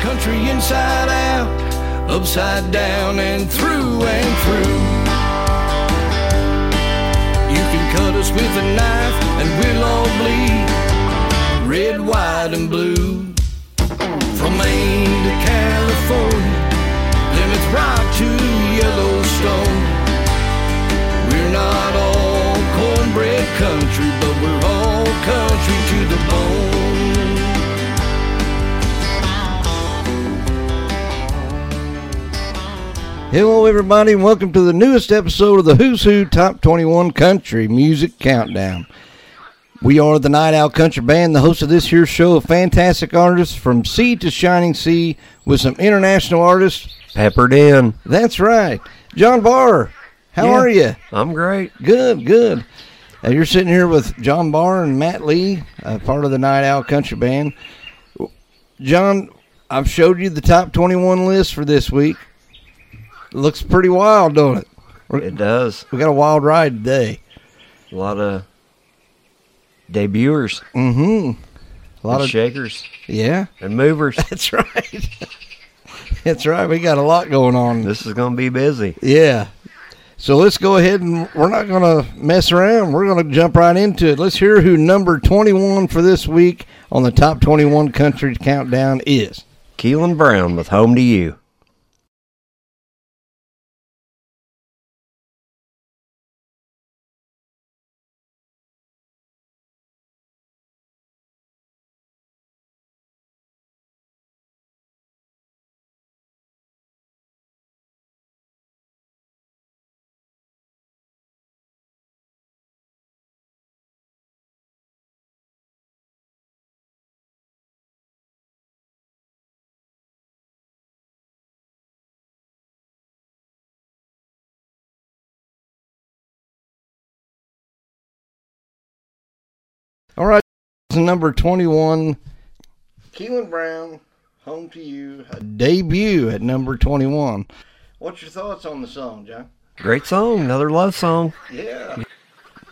country inside out, upside down and through and through. You can cut us with a knife and we'll all bleed red, white, and blue. From Maine to California, Plymouth Rock to Yellowstone. We're not all cornbread country, but we're all country to Hello, everybody, and welcome to the newest episode of the Who's Hoo Top 21 Country Music Countdown. We are the Night Owl Country Band, the host of this here show of fantastic artists from sea to shining sea with some international artists. Peppered in. That's right. John Barr, how Yeah. are you? I'm great. Good, good. Uh, you're sitting here with John Barr and Matt Lee, uh, part of the Night Owl Country Band. John, I've showed you the top 21 list for this week. Looks pretty wild, don't it? It does. We got a wild ride today. A lot of debuters, Mm-hmm. A lot and of shakers, yeah. and movers. That's right. That's right. We got a lot going on. this is going to be busy. Yeah. So let's go ahead and we're not going to mess around. We're going to jump right into it. Let's hear who number 21 for this week on the top 21 country countdown is. Keelan Brown with Home to You. All right. Number 21, Keelan Brown, Home to You, a debut at number 21. What's your thoughts on the song, John? Great song. Another love song. Yeah.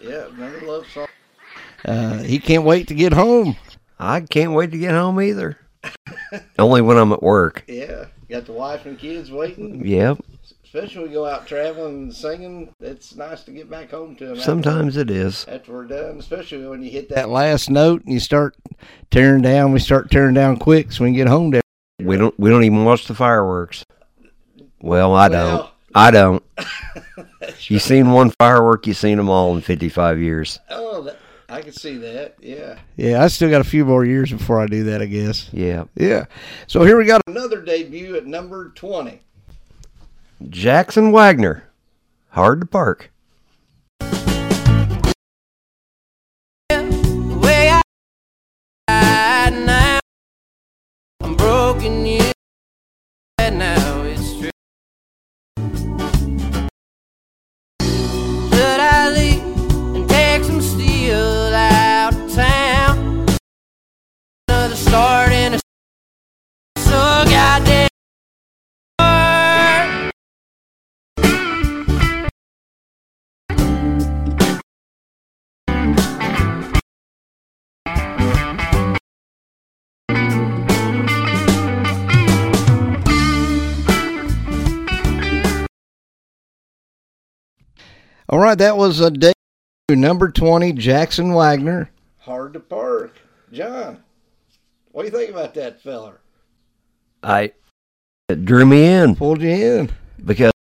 Yeah, another love song. Uh, he can't wait to get home. I can't wait to get home either. Only when I'm at work. Yeah. Got the wife and kids waiting. Yep. Especially when we go out traveling and singing. It's nice to get back home to them. Sometimes it is. After we're done, especially when you hit that last note and you start tearing down. We start tearing down quick so we can get home to We don't. We don't even watch the fireworks. Well, I don't. I don't. You seen one firework? You seen them all in 55 years. Oh, that, I can see that. Yeah. Yeah, I still got a few more years before I do that, I guess. Yeah. Yeah. So here we got another debut at number 20. Jackson Wagner. Hard to park. All right, that was a day number 20 Jackson Wagner. Hard to park. John, what do you think about that feller? I. It drew me in Pulled you in. because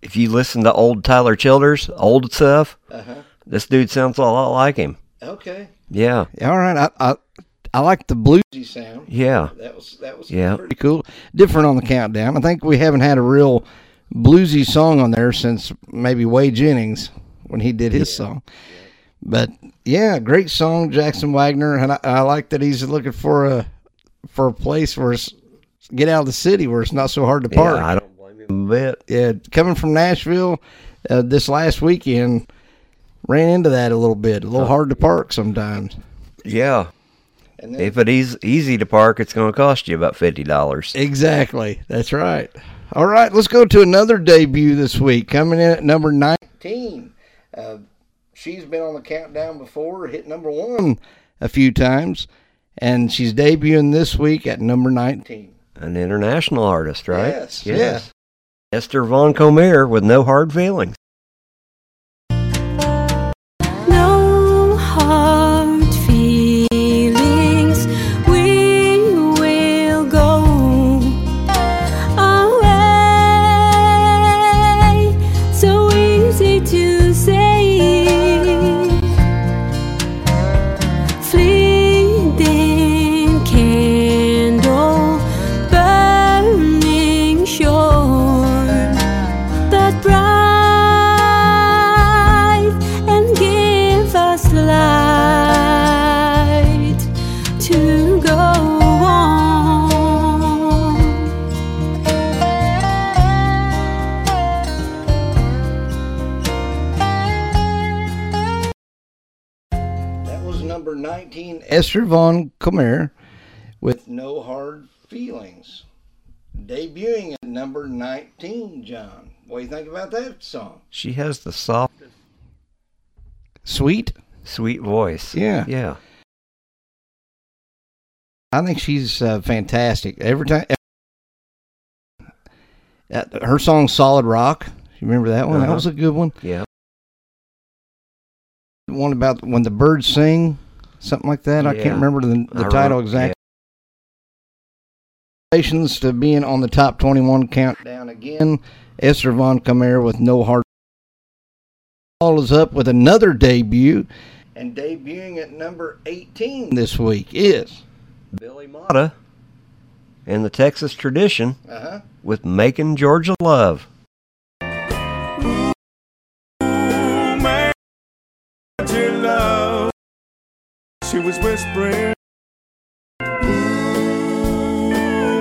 if you listen to old Tyler Childers, old stuff, Uh-huh. this dude sounds a lot like him. Okay. Yeah. All right. I I, I like the bluesy sound. Yeah. That was that was Yeah. pretty cool. Different on the countdown. I think we haven't had a real bluesy song on there since maybe Way Jennings when he did his song. But yeah, great song, Jackson Wagner, and I, I like that he's looking for a for a place where it's get out of the city where it's not so hard to park. Yeah, I don't blame him a bit. yeah, coming from Nashville uh, this last weekend, ran into that a little bit. A little hard to park sometimes. Yeah. Then, If it is easy to park, it's going to cost you about fifty dollars. exactly, that's right. All right, let's go to another debut this week. Coming in at number nineteen. Uh, she's been on the countdown before, hit number one a few times. and she's debuting this week at number 19. An international artist, right? Yes, yes. Esther Von Comer with No Hard Feelings. Esther Von Comer with No Hard Feelings, debuting at number 19, John. What do you think about that song? She has the soft, sweet, sweet voice. Yeah. Yeah. I think she's uh, fantastic. Every time uh, her song "Solid Rock," you remember that one? Uh-huh. That was a good one. Yeah. One about when the birds sing something like that. I can't remember the, the title remember- exactly. Congratulations to being on the top 21 countdown again. Esther Von Comer with No Heart. All is up with another debut. And debuting at number 18 this week is. Billy Mata in the Texas tradition Uh huh. with Making Georgia Love. man, your love. She was whispering, Ooh,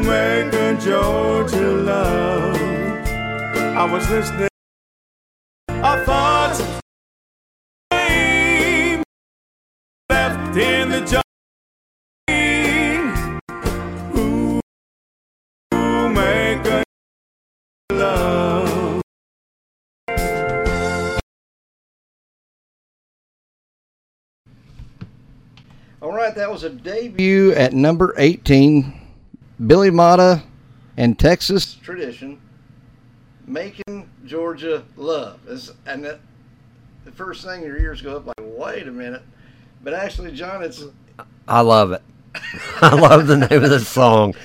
make a Georgia love. I was listening. I thoughts All right, that was a debut at number 18. Billy Mata and Texas Tradition making Georgia love. Is and the, the first thing your ears go up like, wait a minute. But actually, John, it's I love it. I love the name of the song.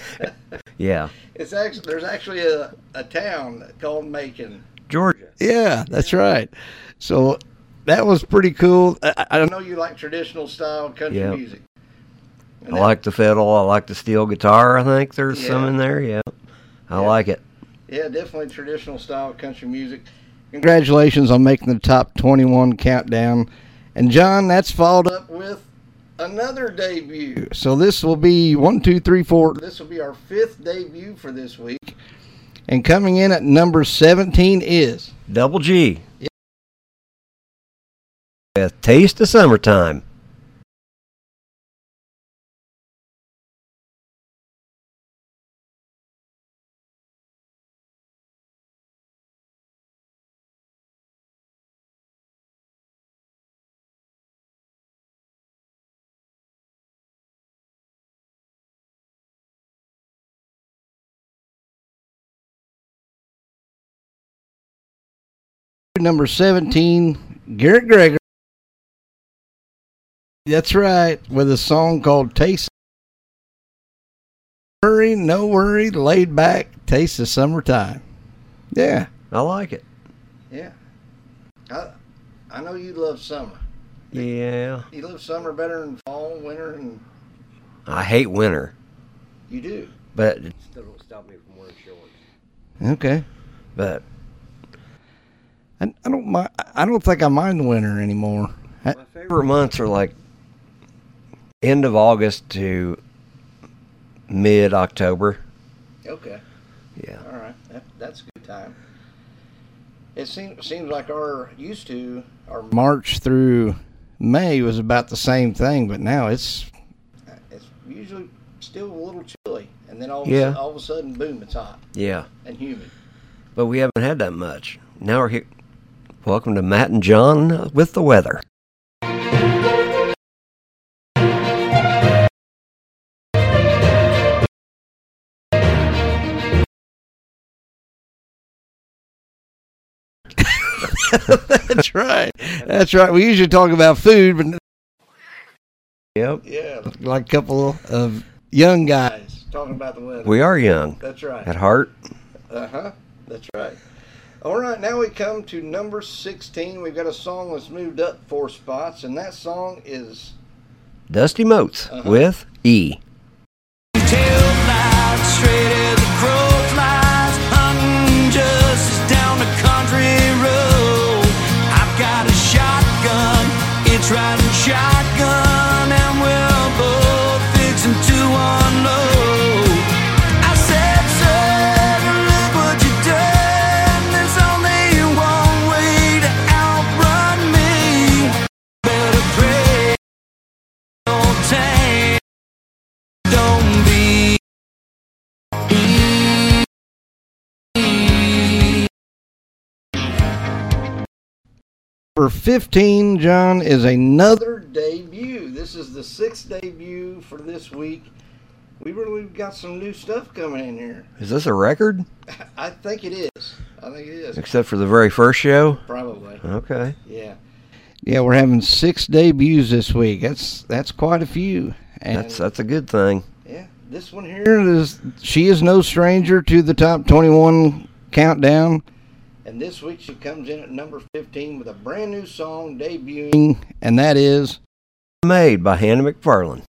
Yeah. it's actually there's actually a, a town called Macon. Georgia. Yeah, that's right. So that was pretty cool. I, I know you like traditional style country Yeah. music. I like the fiddle. I like the steel guitar. I think there's some in there. Yeah. I Yeah. like it. Yeah, definitely traditional style country music. Congratulations on making the top 21 countdown. And John, that's followed up with another debut. So this will be one, two, three, four. This will be our fifth debut for this week. And coming in at number 17 is Double G. With Taste of Summertime. number 17, Garrett Greger. That's right, with a song called Taste. Worry, no worry, laid back, taste of summertime. Yeah, I like it. yeah. I, I know you love summer. Yeah. You love summer better than fall, winter, and I hate winter, you do. but it still don't stop me from wearing shorts. Okay. But I, I don't mind. I don't think I mind the winter anymore. My favorite months are like end of August to mid October. okay. Yeah. All right, that, that's a good time. It seems seems like our used to our March through May was about the same thing, but now it's uh, it's usually still a little chilly, and then all of, Yeah. a, all of a sudden, boom, it's hot Yeah. and humid. But we haven't had that much. Now we're here. Welcome to Matt and John with the weather. That's right. That's right. We usually talk about food, but Yep. yeah, like a couple of young guys talking about the weather. We are young That's right. at heart. Uh huh. That's right. All right, now we come to number 16. We've got a song that's moved up four spots, and that song is Dusty Motes Uh-huh. with E. it's Number 15, John, is another debut. This is the sixth debut for this week. We really got some new stuff coming in here. Is this a record? I think it is. I think it is. Except for the very first show? Probably. Okay. Yeah. Yeah, we're having six debuts this week. That's that's quite a few. And That's that's a good thing. yeah, this one here is she is no stranger to the top 21 countdown. And this week she comes in at number 15 with a brand new song debuting, and that is Made by Hannah McFarlane.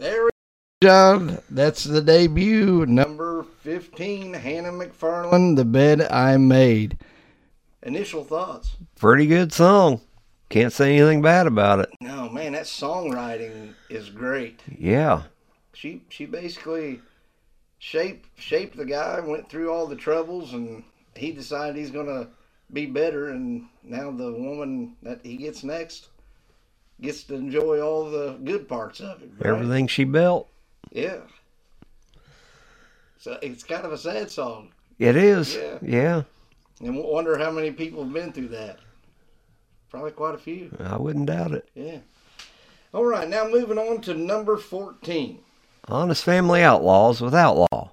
There we go, John. That's the debut, number 15, Hannah McFarland, The Bed I Made. Initial thoughts? Pretty good song. Can't say anything bad about it. No, man, that songwriting is great. Yeah. She she basically shaped shaped the guy, went through all the troubles, and he decided he's gonna be better. And now the woman that he gets next gets to enjoy all the good parts of it. right? Everything she built. Yeah. So it's kind of a sad song. It is. Yeah. yeah. And wonder how many people have been through that. Probably quite a few. I wouldn't doubt it. Yeah. All right, now moving on to number 14. Honest Family Outlaws with Outlaw.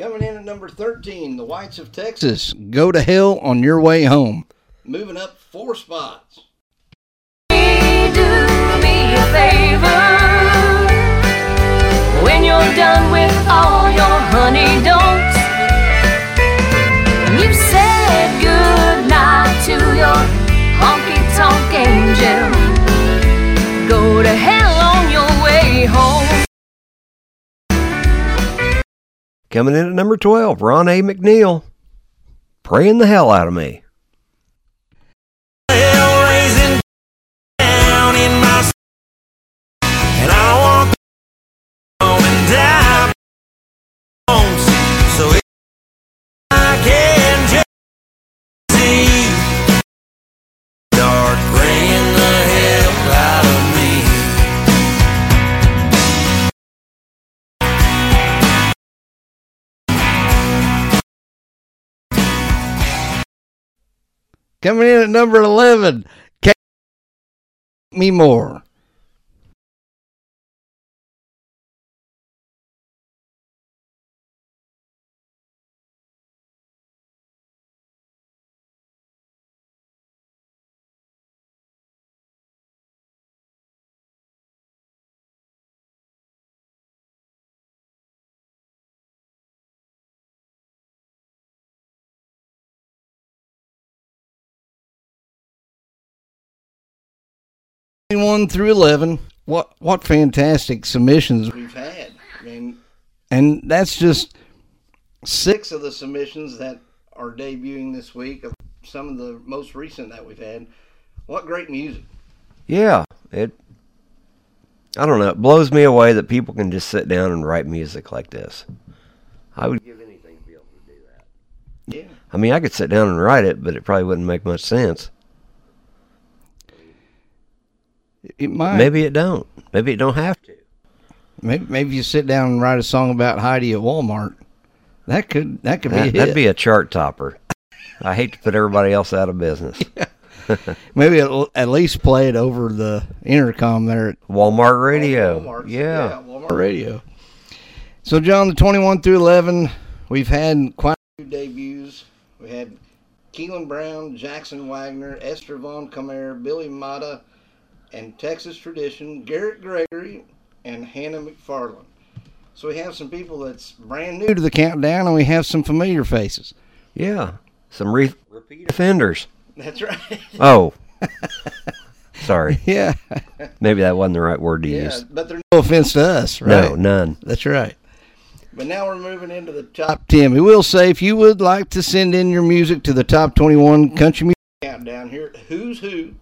Coming in at number 13, the Whites of Texas. Go to hell on your way home. Moving up four spots. do me a favor when you're done with all your honey Coming in at number 12, Ron A. McNeil. Praying the hell out of me. Coming in at number 11, Kate Me More. One through eleven. What what fantastic submissions we've had. I mean, and that's just six of the submissions that are debuting this week. Of some of the most recent that we've had. What great music! Yeah, it. I don't know. It blows me away that people can just sit down and write music like this. I would give anything to be able to do that. Yeah, I mean, I could sit down and write it, but it probably wouldn't make much sense. It might. Maybe it don't. Maybe it don't have to. maybe maybe you sit down and write a song about Heidi at Walmart. That could that could be a That, hit. that'd be a chart topper. I hate to put everybody else out of business. maybe at, least play it over the intercom there at Walmart radio. Walmart's- yeah. Walmart radio. So, John, the 21 through 11, we've had quite a few debuts. We had Keelan Brown, Jackson Wagner, Esther Von Comer, Billy Mata, and Texas Tradition, Garrett Gregory, and Hannah McFarland. So we have some people that's brand new to the countdown, and we have some familiar faces. Yeah. Some re- repeat offenders. That's right. Oh. Sorry. yeah. Maybe that wasn't the right word to yeah. use. But they're no offense to us, right? No, none. That's right. But now we're moving into the top 10. We will say if you would like to send in your music to the top 21 country music countdown here at Who's Hoo,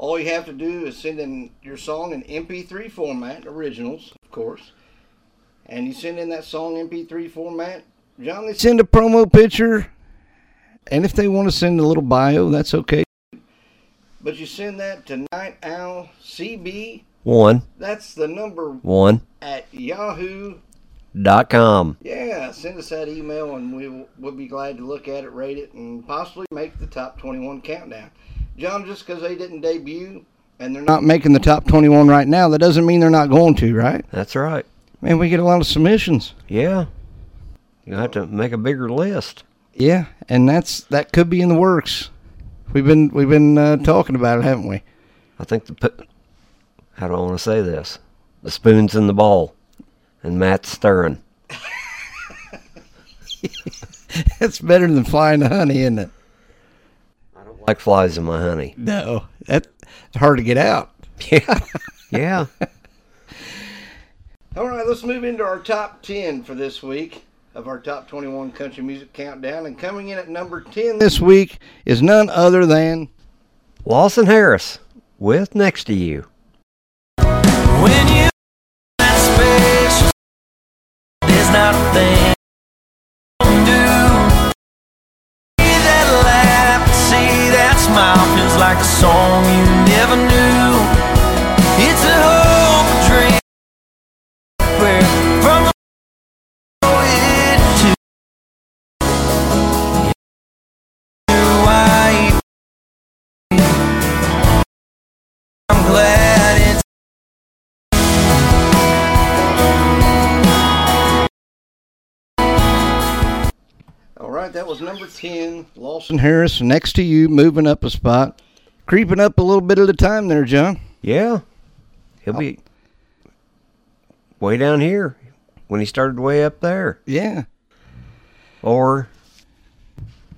all you have to do is send in your song in MP3 format, originals, of course. And you send in that song MP3 format. John, they send a promo picture. And if they want to send a little bio, that's okay. But you send that to Night Owl CB. One. That's the number One. at Yahoo Dot com. Yeah, send us that email and we'll, we'll be glad to look at it, rate it, and possibly make the top 21 countdown. John, just because they didn't debut and they're not making the top 21 right now, that doesn't mean they're not going to, right? That's right. Man, we get a lot of submissions. Yeah. You have to make a bigger list. Yeah, and that's that could be in the works. We've been we've been uh, talking about it, haven't we? I think the how do I want to say this? The spoon's in the bowl, and Matt's stirring. That's better than flying the honey, isn't it? I don't like flies in my honey. No, that's hard to get out. Yeah, yeah. All right, let's move into our top 10 for this week of our top 21 country music countdown. And coming in at number 10 this week is none other than Lawson Harris with next to you. when you that special there's not a thing right, that was number 10, Lawson Harris, next to you, moving up a spot, creeping up a little bit at a time there, John. Yeah, he'll be way down here when he started way up there, Yeah. or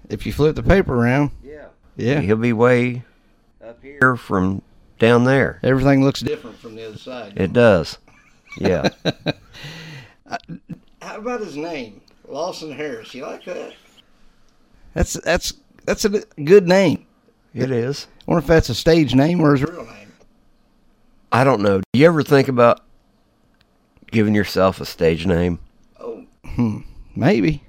If you flip the paper around, yeah, yeah, he'll be way up here from down there. everything looks different from the other side. It does. Yeah. Uh, how about his name? Lawson Harris. You like that? That's that's that's a good name. It is. I wonder if that's a stage name or his real name. I don't know. Do you ever think about giving yourself a stage name? Oh, hmm, maybe.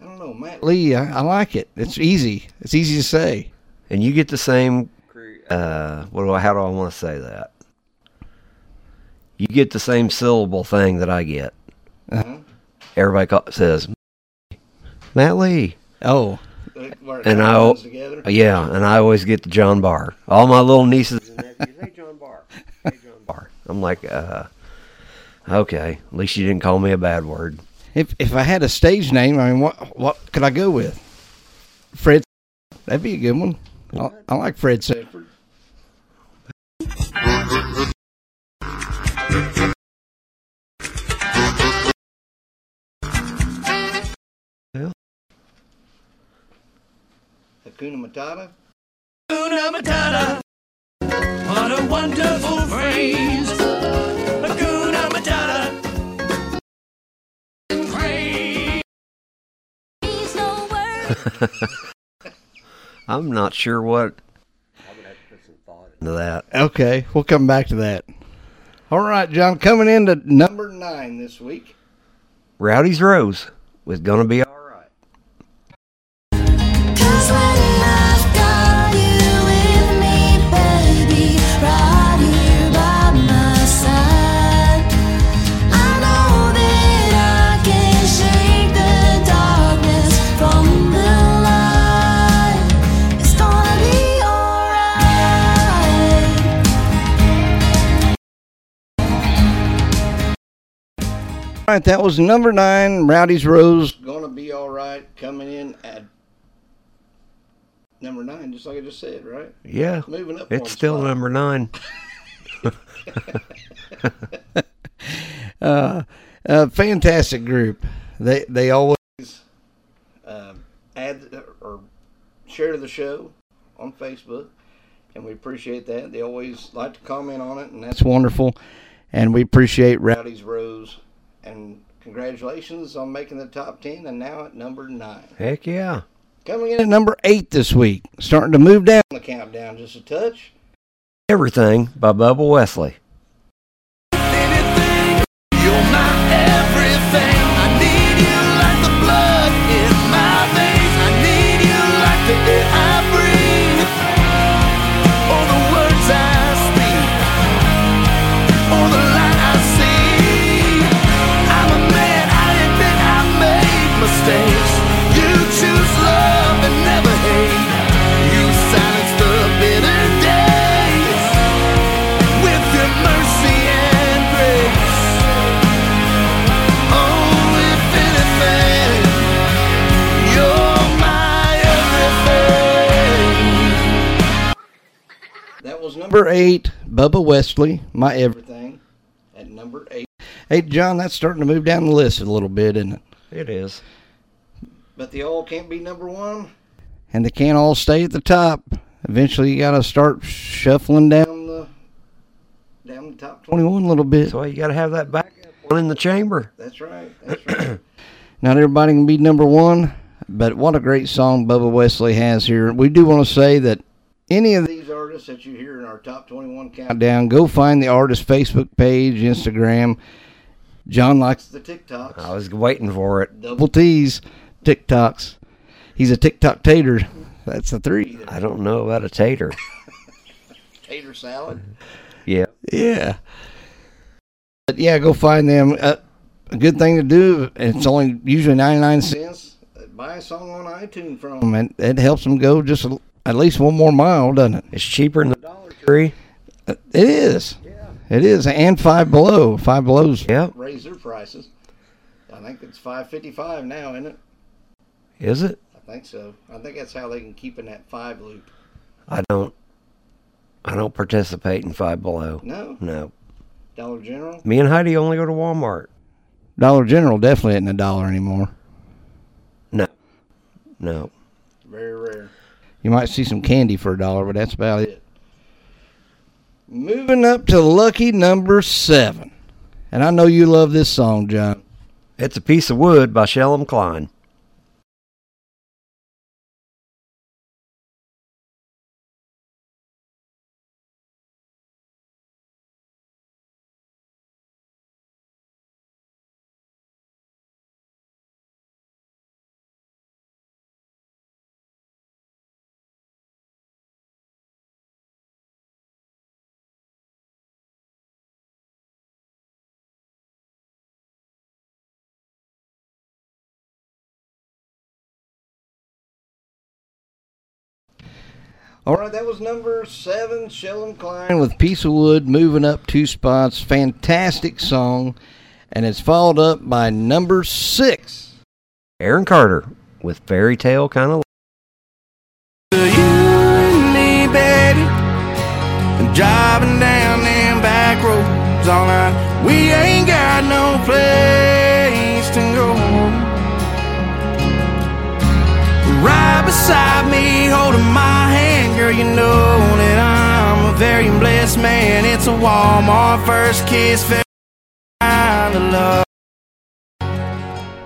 I don't know, Matt Lee. I, I like it. It's easy. It's easy to say. And you get the same. Uh, what do I? How do I want to say that? You get the same syllable thing that I get. Uh-huh. Everybody call, says Matt Lee. Oh, And I, yeah, and I always get the John Barr. All my little nieces and nephews, hey John Barr, hey John Barr. I'm like, uh, okay, at least you didn't call me a bad word. if if I had a stage name, I mean, what what could I go with? Fred. That'd be a good one. I, I like Fred Sanford. Hakuna Matata. Hakuna Matata. What a wonderful phrase. Hakuna Matata. Praise. No word. I'm not sure what. I would have to put some thought into that. Okay, we'll come back to that. All right, John, coming into number nine this week. Rowdy's Rose was gonna be All right, that was number nine. Rowdy's Rose. Gonna be all right. Coming in at number nine, just like I just said, right? Yeah, Moving up. it's still spot. number nine. uh, uh, fantastic group. They they always um, add or share the show on Facebook, and we appreciate that. They always like to comment on it, and that's wonderful. And we appreciate Rowdy's Rose, and congratulations on making the top ten, and now at number nine. Heck yeah. Coming in at number eight this week, starting to move down the countdown just a touch. Everything by Bubba Wesley. Anything, mistakes. You choose love and never hate. You silence the bitter days with your mercy and grace. Oh, if anything, you're my everything. That was number eight, Bubba Wesley, my everything, at number eight. Hey, John, that's starting to move down the list a little bit, isn't it? It is. But they all can't be number one, and they can't all stay at the top. Eventually, you got to start shuffling down the down the top twenty-one a little bit. That's why you got to have that backup one in the chamber. That's right. That's right. Not everybody can be number one, but what a great song Bubba Wesley has here. We do want to say that any of these artists that you hear in our top 21 countdown, go find the artist Facebook page, Instagram. John likes the TikToks. I was waiting for it. Double T's, TikToks. He's a TikTok tater. That's a three. I don't know about a tater. Tater salad. Yeah. Yeah. But yeah, go find them. Uh, a good thing to do. It's only usually 99 cents. Buy a song on iTunes from them. And it helps them go just a, at least one more mile, doesn't it? It's cheaper than the Dollar Tree. Uh, It is. It is. And Five Below. Five Below's Yep. Raise their prices. I think it's 555 now, isn't it? Is it? I think so. I think that's how they can keep in that five loop. I don't. I don't participate in Five Below. No? No. Dollar General? Me and Heidi only go to Walmart. Dollar General definitely isn't a dollar anymore. No. No. Very rare. You might see some candy for a dollar, but that's about it. Moving up to lucky number seven. And I know you love this song, John. It's a piece of wood by Shellum Klein. All right, that was number seven, Shellum Klein with Piece of Wood, moving up two spots. Fantastic song. And it's followed up by number six. Aaron Carter with Fairy Tale kind of. You and me, baby, driving down them back roads all night. We ain't got no place to go. Right beside me, holding my hand, girl, you know that I'm a very blessed man. It's a Walmart first kiss, fairy kind of love.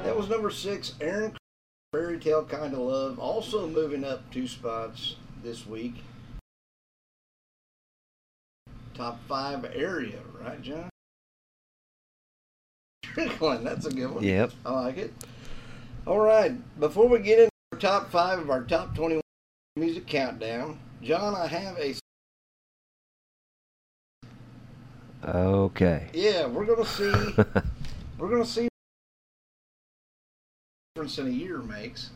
That was number six, Aaron Fairy Tale Kind of Love. Also moving up two spots this week. Top five area, right, John? Strickland, that's a good one. Yep. I like it. All right, before we get into our top five of our top 21 music countdown, John, I have a. Okay. Yeah, we're gonna see. we're gonna see difference in a year makes.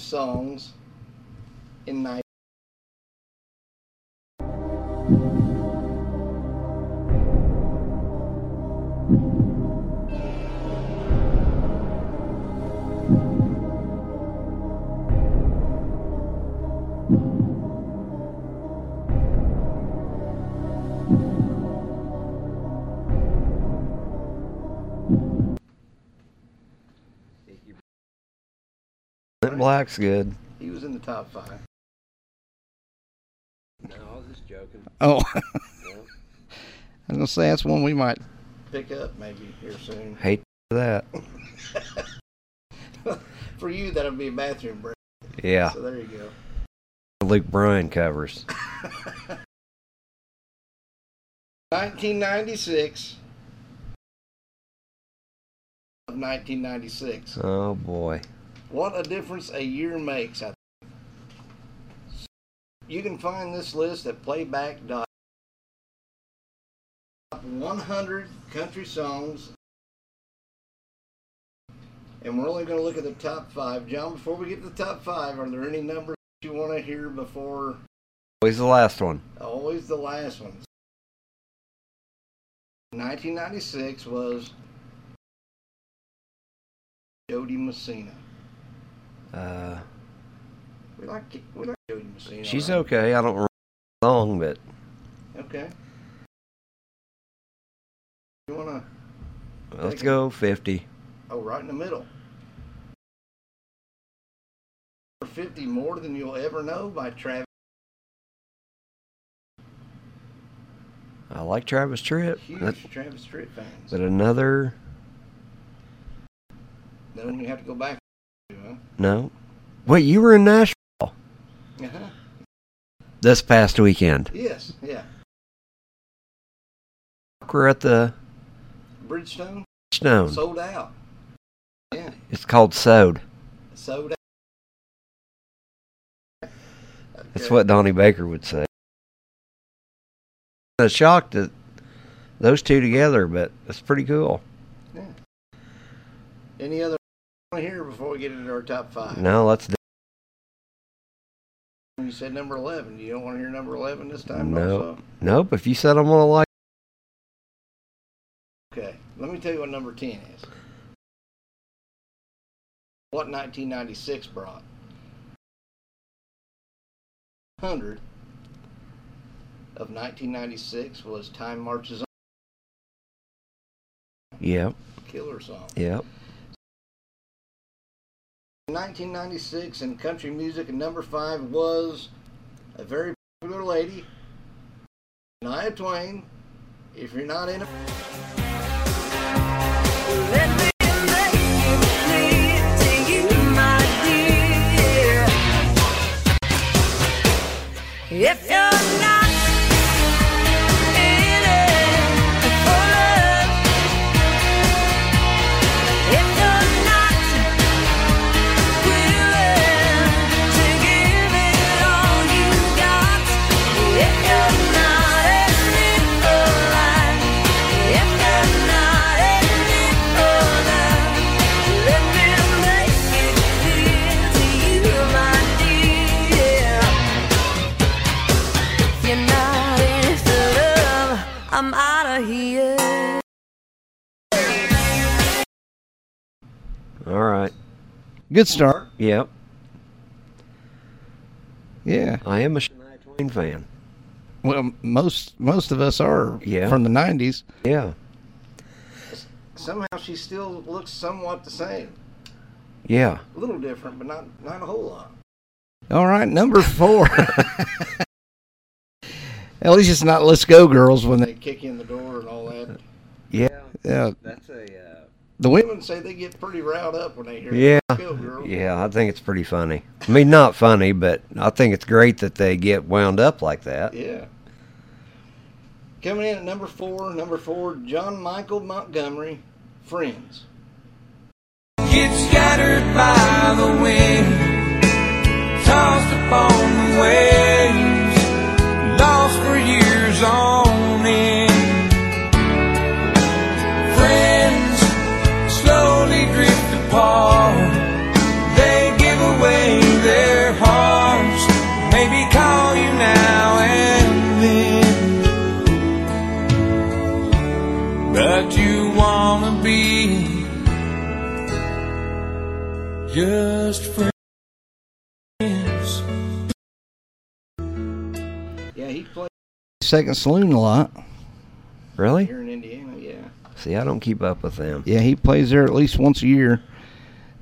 Songs in night. Black's good. He was in the top five. No, I was just joking. Oh, I was gonna say that's one we might pick up maybe here soon. Hate that. For you, that'll be a bathroom break. Yeah. So there you go. Luke Bryan covers. 1996. 1996. Oh boy. What a difference a year makes. I think. You can find this list at playback. Top 100 country songs. And we're only going to look at the top five. John, before we get to the top five, are there any numbers you want to hear before Always the last one. always the last one? 1996 was Jo Dee Messina. Uh, We like we like Jo Dee Messina. she's right? okay. I don't remember song, but Okay. You wanna? let's go 50. Oh, right in the middle. Fifty more than you'll ever know by Travis. I like Travis Tritt. Huge Travis Tritt fans. but another Then you have to go back. Huh? no. Wait, you were in Nashville Uh-huh. this past weekend. Yes. Yeah. We're at the Bridgestone Stone. sold out. Yeah. It's called Sewed. Sold out. That's Okay. what Donnie Baker would say. I was shocked at those two together, but it's pretty cool. Yeah. Any other want to hear before we get into our top five? No, let's do You said number eleven. You don't want to hear number eleven this time. No. Also? Nope. If you said I'm gonna like, Okay, let me tell you what number 10 is. What 1996 brought? 100 of 1996 was Time Marches On, yep, killer song. yep. 1996 in country music, and number five was a very popular lady, Nia Twain. If you're not in a If you're not it, Good start. Yep. Yeah. I am a Shania Twain fan. Well, most most of us are Yeah. from the '90s. Yeah. Somehow she still looks somewhat the same. Yeah. A little different, but not not a whole lot. All right, number four. At least it's not "Let's Go, Girls" when they kick in the door and all that. Yeah. Yeah, That's a. Uh, the women say they get pretty riled up when they hear Yeah. "Let's Go, Girls." yeah, I think it's pretty funny. I mean, not funny, but I think it's great that they get wound up like that. Yeah. Coming in at number four, number four, John Michael Montgomery, Friends. Get scattered by the wind, tossed upon the waves, lost for years on just friends. Yeah, he played Second Saloon a lot Really? here in Indiana. Yeah. See, I don't keep up with them. Yeah, he plays there at least once a year,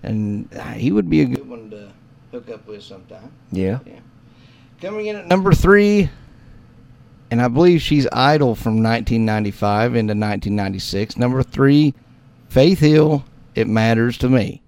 and uh, he would be a good one to hook up with sometime. Yeah. Coming in at number three, and I believe she's idle from 1995 into 1996. Number three, Faith Hill. It matters to me.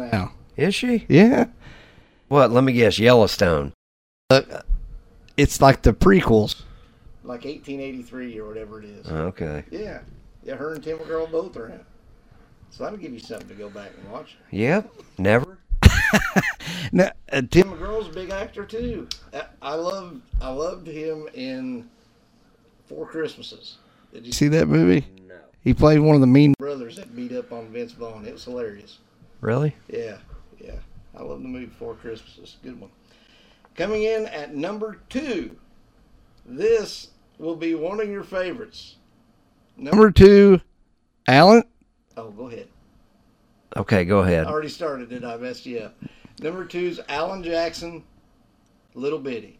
Now. Is she? Yeah. What? Let me guess. Yellowstone. It's like the prequels. Like 1883 or whatever it is. Okay. Yeah. Yeah, her and Tim McGraw both are in it. So that'll give you something to go back and watch. Yep. Never. Now, uh, Tim McGraw's a big actor too. I, I love I loved him in Four Christmases. Did you see that movie? No. He played one of the mean brothers that beat up on Vince Vaughn. It was hilarious. Really? Yeah, yeah. I love the movie Four Christmases. Good one. Coming in at number two. This will be one of your favorites. Number two, Alan. Oh, go ahead. Okay, go ahead. I already started it. I messed you up. Number two's Alan Jackson, Little Bitty.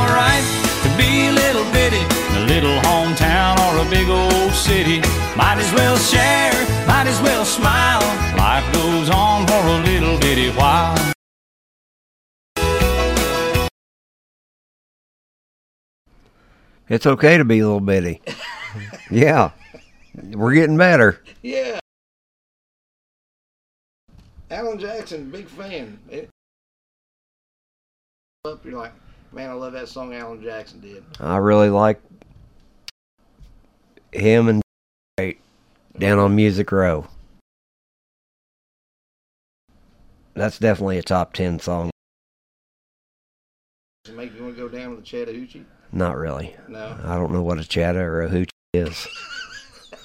alright to be a little bitty, a little hometown or a big old city. Might as well share, might as well smile. Life goes on for a little bitty while. It's okay to be a little bitty. yeah. We're getting better. Yeah. Alan Jackson, big fan. It, up, you're like, man, I love that song Alan Jackson did. I really like him and down on Music Row. That's definitely a top 10 song. Does it make you want to go down to the Chattahoochee? Not really. No, I don't know what a chatter or a hooch is.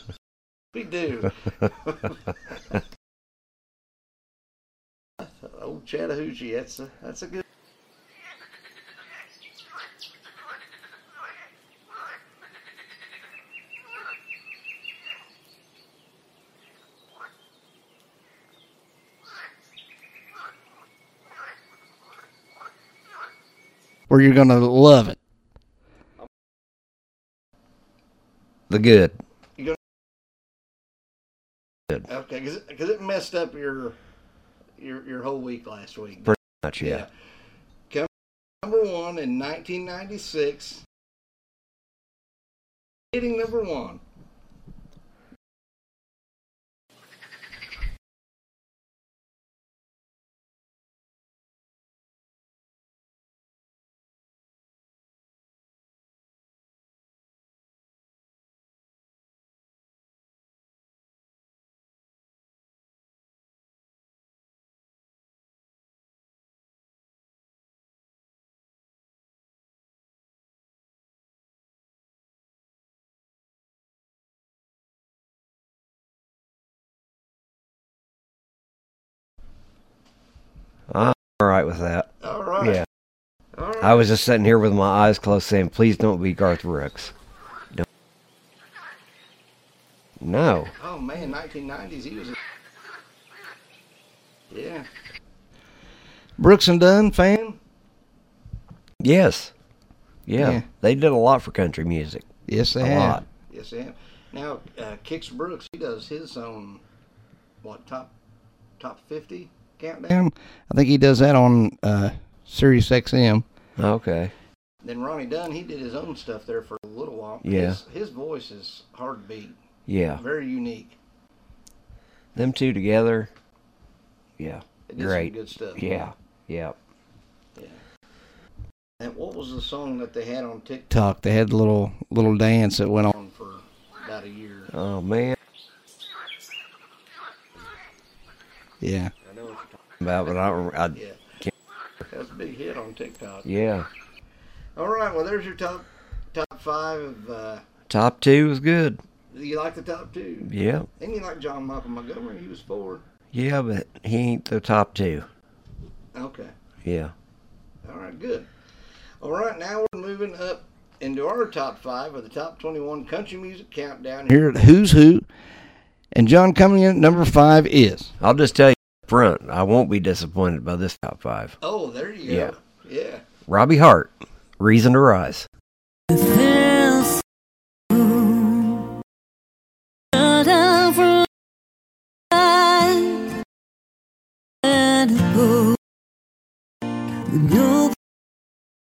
we do. Old Chattahoochee, that's a, that's a good. Where you're gonna love it. The good. Okay, because it, 'cause it messed up your your your whole week last week. Pretty much, yeah. Come number one in 1996. Hitting number one. All right with that. All right. Yeah. All right. I was just sitting here with my eyes closed saying, please don't be Garth Brooks. Don't. No. Oh man, 1990s. He was. A... Yeah. Brooks and Dunn fan. Yes. Yeah. Yeah. They did a lot for country music. Yes, they A have. lot. Yes, they have. Now, uh, Kix Brooks, he does his own what top top 50 countdown. I think he does that on uh, Sirius XM. Okay. Then Ronnie Dunn, he did his own stuff there for a little while. Yeah. His, his voice is hard to beat. Yeah. Very unique. Them two together. Yeah. Great. some good stuff. Yeah. Yeah. And what was the song that they had on TikTok? They had a little little dance that went on for about a year. Oh man. Yeah. I know what you're talking About but I don't I, Yeah. That was a big hit on TikTok. yeah. All right, well, there's your top top five. Of, uh, Top two was good. you like the top two, Yeah. and you like John Michael Montgomery. He was four. Yeah, but he ain't the top two. Okay. Yeah. All right, good. All right, now we're moving up into our top five of the top 21 country music countdown here at Who's Hoo. And John coming in at number five is. I'll just tell you front, I won't be disappointed by this top five. Oh, there you Yeah. go. Yeah. Robbie Hart, Reason to Rise. Feels so shut out from life and go with no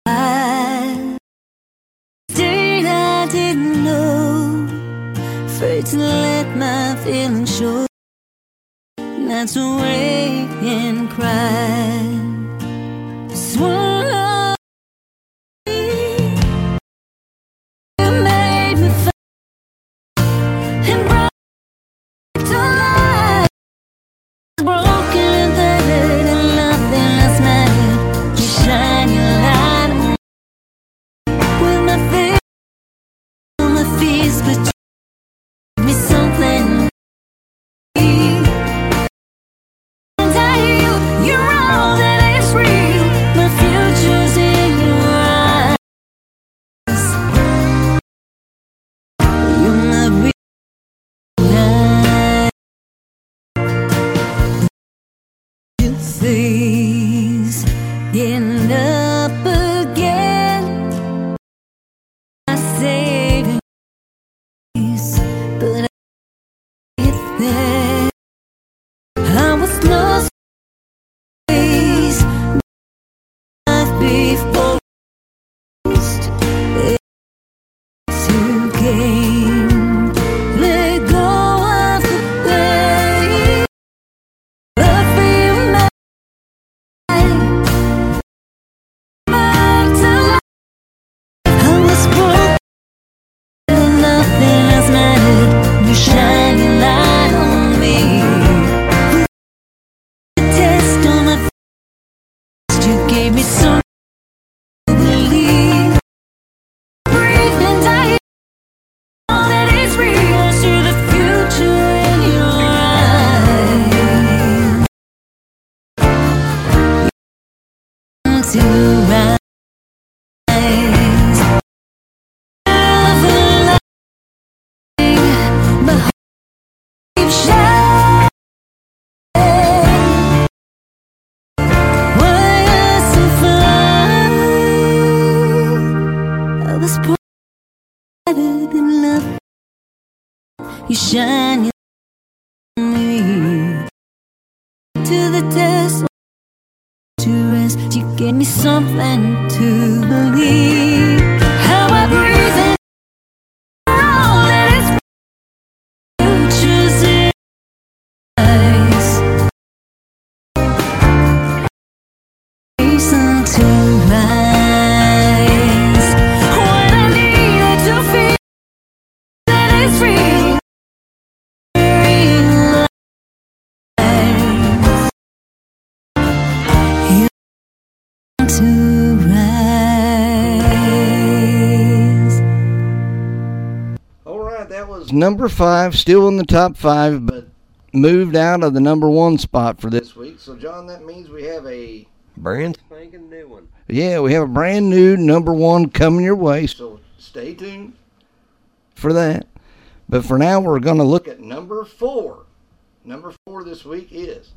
pride. State I didn't know, afraid to let my feelings show. To wait and cry. Swallow than love. You shine your me to the test. To rest, you gave me something to believe. Number five, still in the top five, but moved out of the number one spot for this week. So, John, that means we have a Brand spanking new one. yeah, we have a brand new number one coming your way. So stay tuned for that. But for now, we're going to look at number four. Number four this week is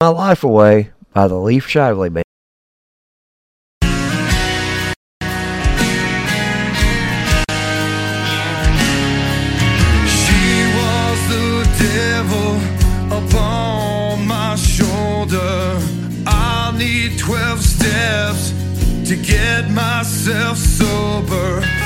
My Life Away by the Leaf Shively Band. Get myself sober.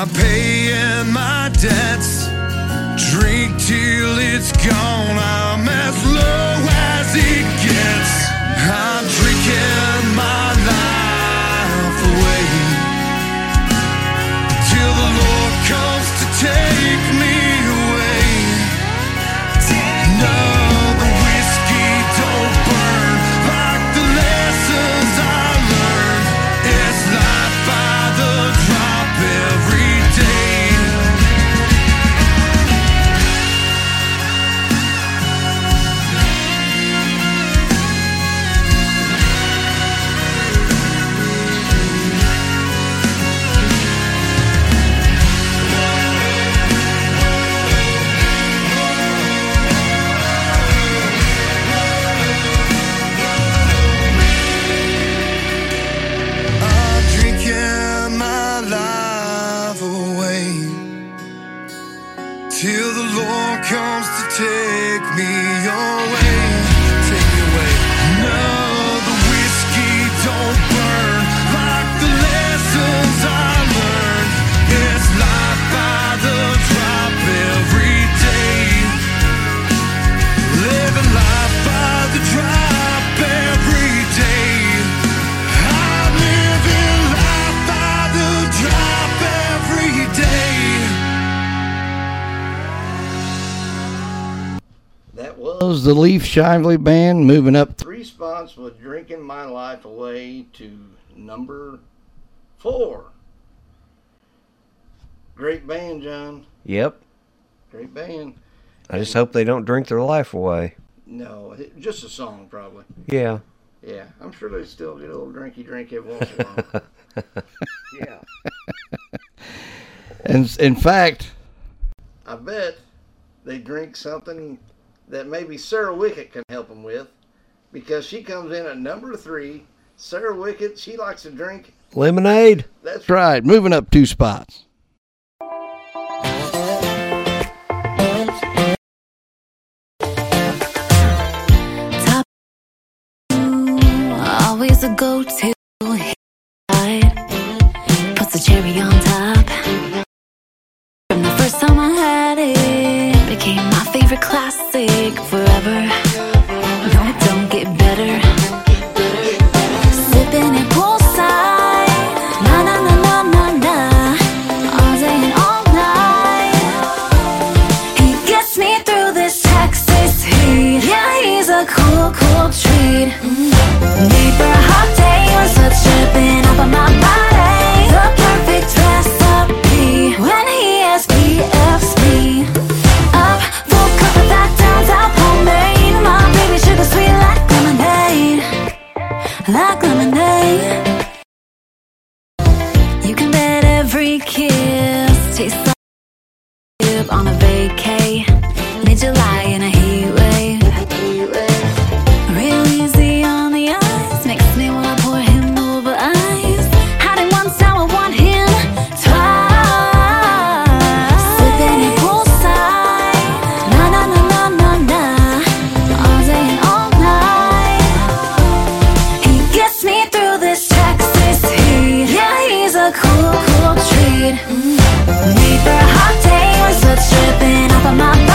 Life. I'm the Leaf Shively Band moving up three spots with Drinking My Life Away to number four. Great band, John. Yep. Great band. I just hope they don't drink their life away. No, just a song, probably. Yeah. Yeah, I'm sure they still get a little drinky drink every once in a while. Yeah. and in fact, I bet they drink something that maybe Sarah Wickett can help him with, because she comes in at number three. Sarah Wickett, she likes to drink. Lemonade. That's right, moving up two spots. Top always a go-to. Puts the cherry on top. From the first time I had it, became my favorite classic forever. No, it don't get better. Sipping it poolside, na na na na na na, all day and all night. He gets me through this Texas heat. Yeah, he's a cool, cool treat. Made a cool, cool treat. Need for a hot day with such dripping off of my.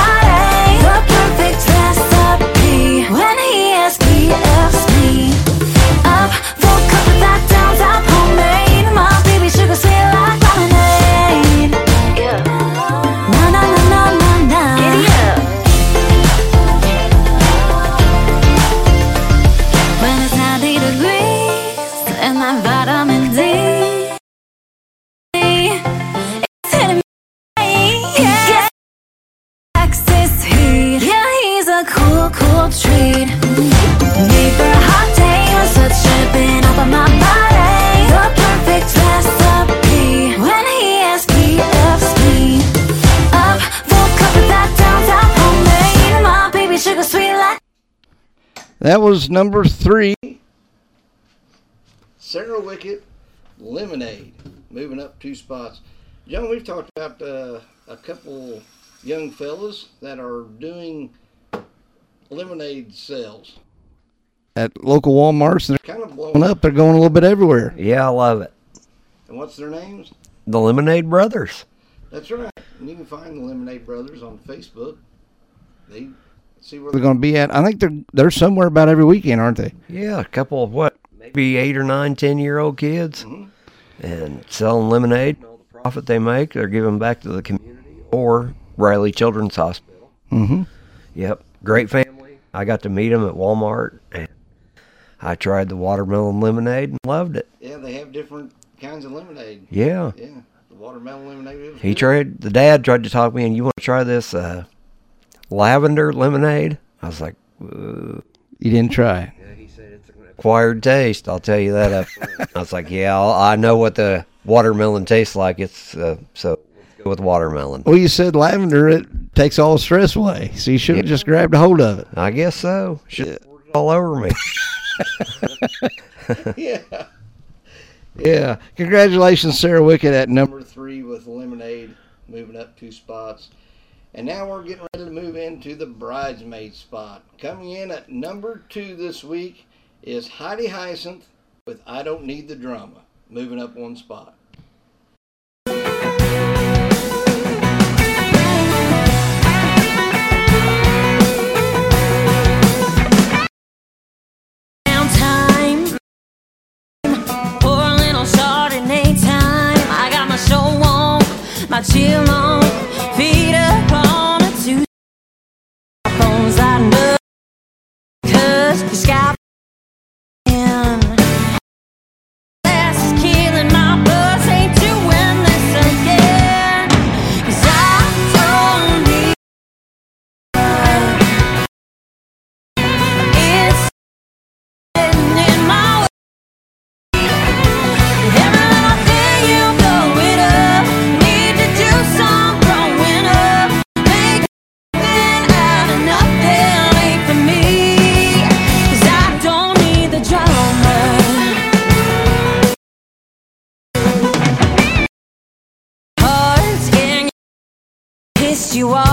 That number three. Sarah Wickett, Lemonade, moving up two spots. John, we've talked about uh, a couple young fellas that are doing lemonade sales at local Walmarts. They're kind of blowing up. They're going a little bit everywhere. Yeah, I love it. And what's their names? The Lemonade Brothers. That's right. And you can find the Lemonade Brothers on Facebook. They see where they're going to be at. I think they're they're somewhere about every weekend, aren't they? Yeah, a couple of what, maybe eight or nine, ten year old kids, and selling lemonade. And all the profit they make, they're giving back to the community or Riley Children's Hospital. Mm-hmm. Yep, great family. I got to meet them at Walmart, and I tried the watermelon lemonade and loved it. Yeah, they have different kinds of lemonade. Yeah, Yeah, the watermelon lemonade. he good. tried. The dad tried to talk me, and you want to try this uh, lavender lemonade? I was like, You didn't try. Yeah, he said it's an acquired taste. I'll tell you that. Up. I was like, yeah, I'll, I know what the watermelon tastes like. It's uh, so let's with watermelon. Well, you said lavender. It takes all the stress away. So you should have just grabbed a hold of it. I guess so. Should have poured it all over me. yeah. Yeah. Congratulations, Sarah Wickett at number three with Lemonade, moving up two spots. And now we're getting ready to move into the bridesmaid spot. Coming in at number two this week is Heidi Hyacinth with I Don't Need the Drama, moving up one spot. My chill on. You off.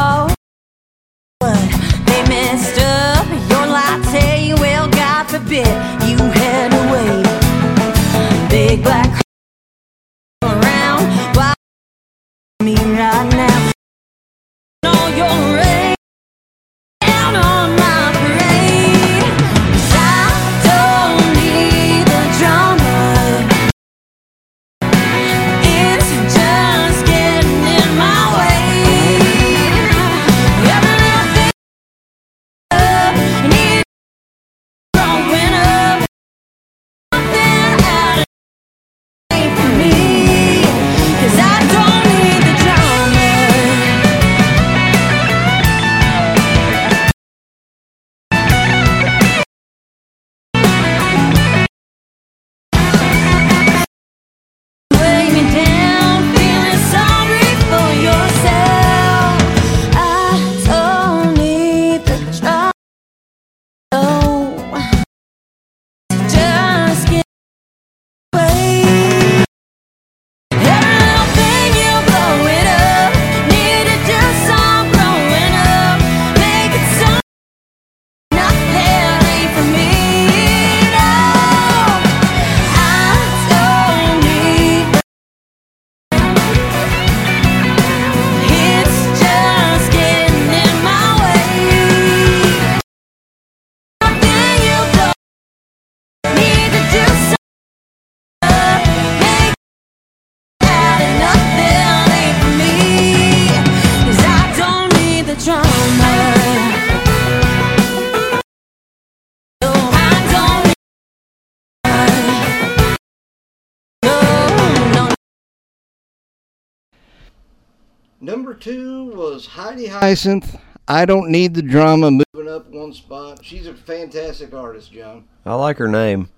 Number two was Heidi Hyacinth. I don't need the drama. Moving up one spot. She's a fantastic artist, John. I like her name.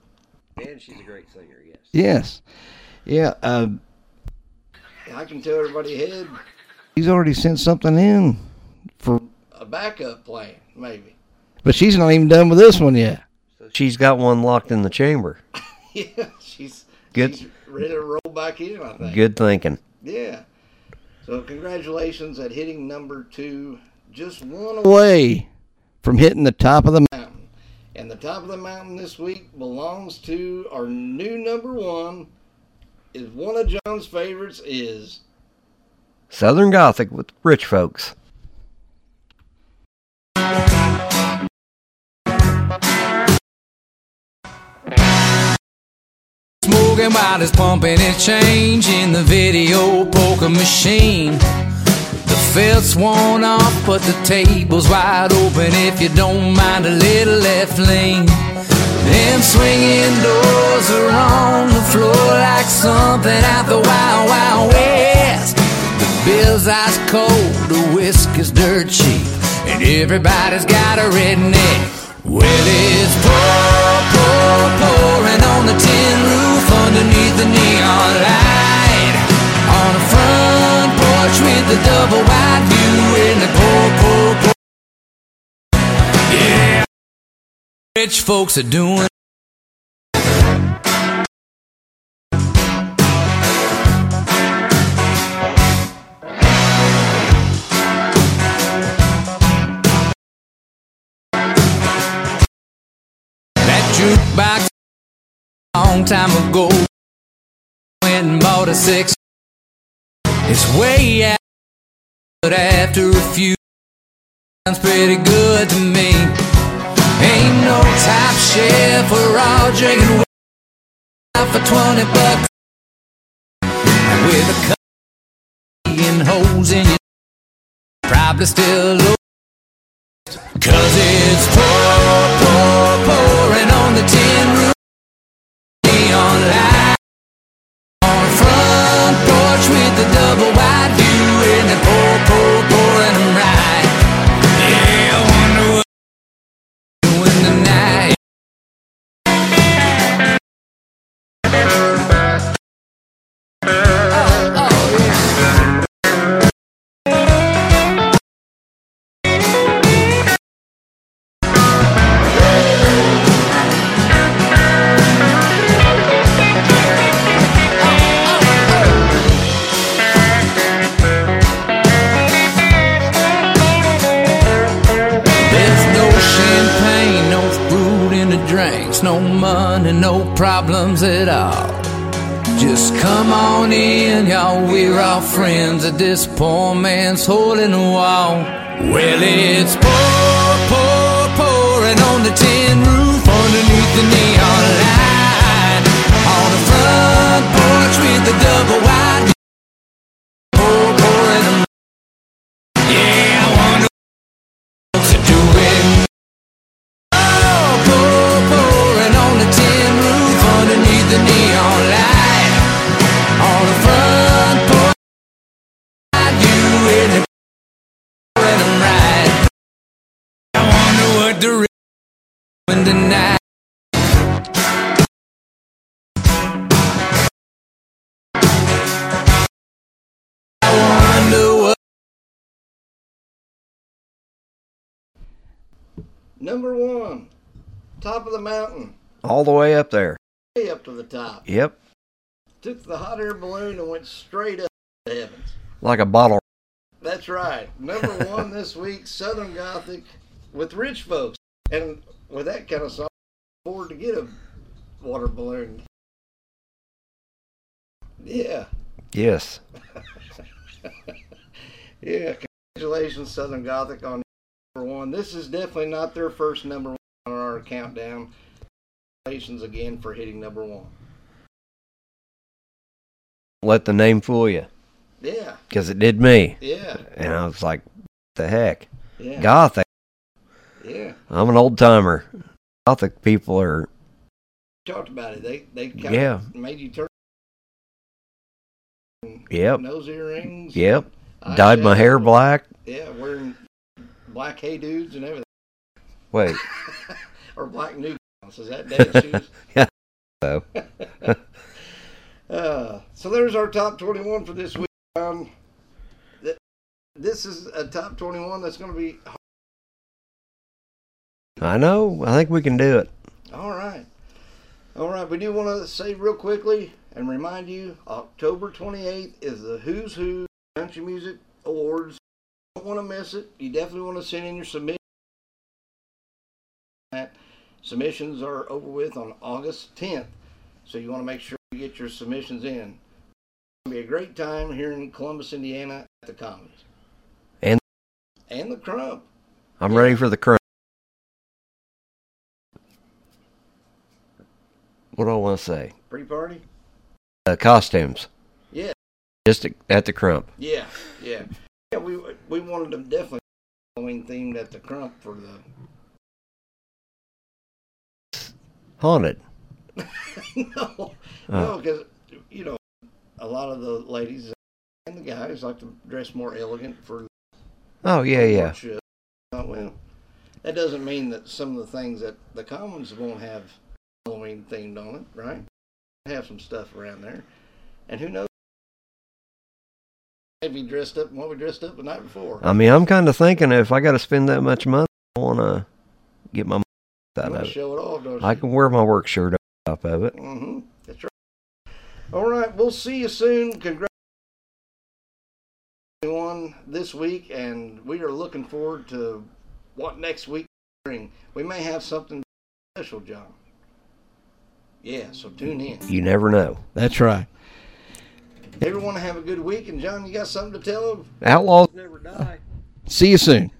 And she's a great singer, yes. Yes. Yeah. Uh, I can tell everybody ahead. He's already sent something in for a backup plan, maybe. But she's not even done with this one yet. She's got one locked in the chamber. Yeah, she's Good. She's ready to roll back in. I think. Good thinking. Yeah. So congratulations at hitting number two, just one away from hitting the top of the mountain. And the top of the mountain this week belongs to our new number one. Is one of John's favorites is Southern Gothic with rich folks. Smoking while it's pumping its change in the video poker machine. The felt's worn off, but the table's wide open if you don't mind a little left lean. Them swinging doors are on the floor like something out the Wild Wild West. The bill's ice cold, the whiskey's dirt cheap, and everybody's got a redneck. Well, it's pour, pour, pouring on the tin roof underneath the neon light. On a front porch with the double wide view and the pour, pour, pour. Yeah, rich folks are doing. Time ago went and bought a six. It's way out, but after a few, sounds pretty good to me. Ain't no top chef or all drinking whiskey for twenty bucks. And with a cup and holes in your probably still low. This poor number one, top of the mountain, All the way up there. way up to the top. Yep. Took the hot air balloon and went straight up to the heavens. Like a bottle. That's right. Number one this week, Southern Gothic with rich folks. And with that kind of song, afford to get a water balloon. Yeah. Yes. Yeah. Congratulations, Southern Gothic, on number one. This is definitely not their first number one on our countdown. Congratulations again for hitting number one. Let the name fool you. Yeah. Because it did me. Yeah. And I was like, the heck? Yeah. Gothic. Yeah. I'm an old timer. Gothic people are, Talked about it. They they kind Yeah. of made you turn yep, nose earrings. yep. Dyed my hair black. Yeah, wearing black hey dudes and everything. Wait. or black New Balance. Is that dance shoes? yeah. So Uh, so there's our top 21 for this week. Um, th- this is a top 21 that's going to be Hard. I know. I think we can do it. all right. All right. We do want to say real quickly and remind you October 28th is the Who's Hoo Country Music Awards. Don't want to miss it. You definitely want to send in your submission. Submissions are over with on August 10th, so you want to make sure you get your submissions in. It's going to be a great time here in Columbus, Indiana at the Commons. And- and the Crump. I'm ready for the Crump. What do I want to say? Pre-party? Uh, costumes. Yeah. Just at the crump. Yeah, yeah. Yeah, we we wanted to definitely Halloween themed at the Crump for the Haunted. no, no, because you know a lot of the ladies and the guys like to dress more elegant for Oh yeah, yeah. Uh, well, that doesn't mean that some of the things that the commons won't have Halloween themed on it, right? Have some stuff around there, and who knows? Maybe dressed up in what we dressed up the night before. I mean, I'm kind of thinking if I got to spend that much money, I want to get my money out of it. show it off, don't you? I can wear my work shirt on top of it. Mm-hmm. That's right. All right, we'll see you soon. Congratulations on this week, and we are looking forward to what next week bring. We may have something special, John. Yeah, so tune in. You never know. That's right. Everyone have a good week, and John, you got something to tell them? Outlaws never die. See you soon.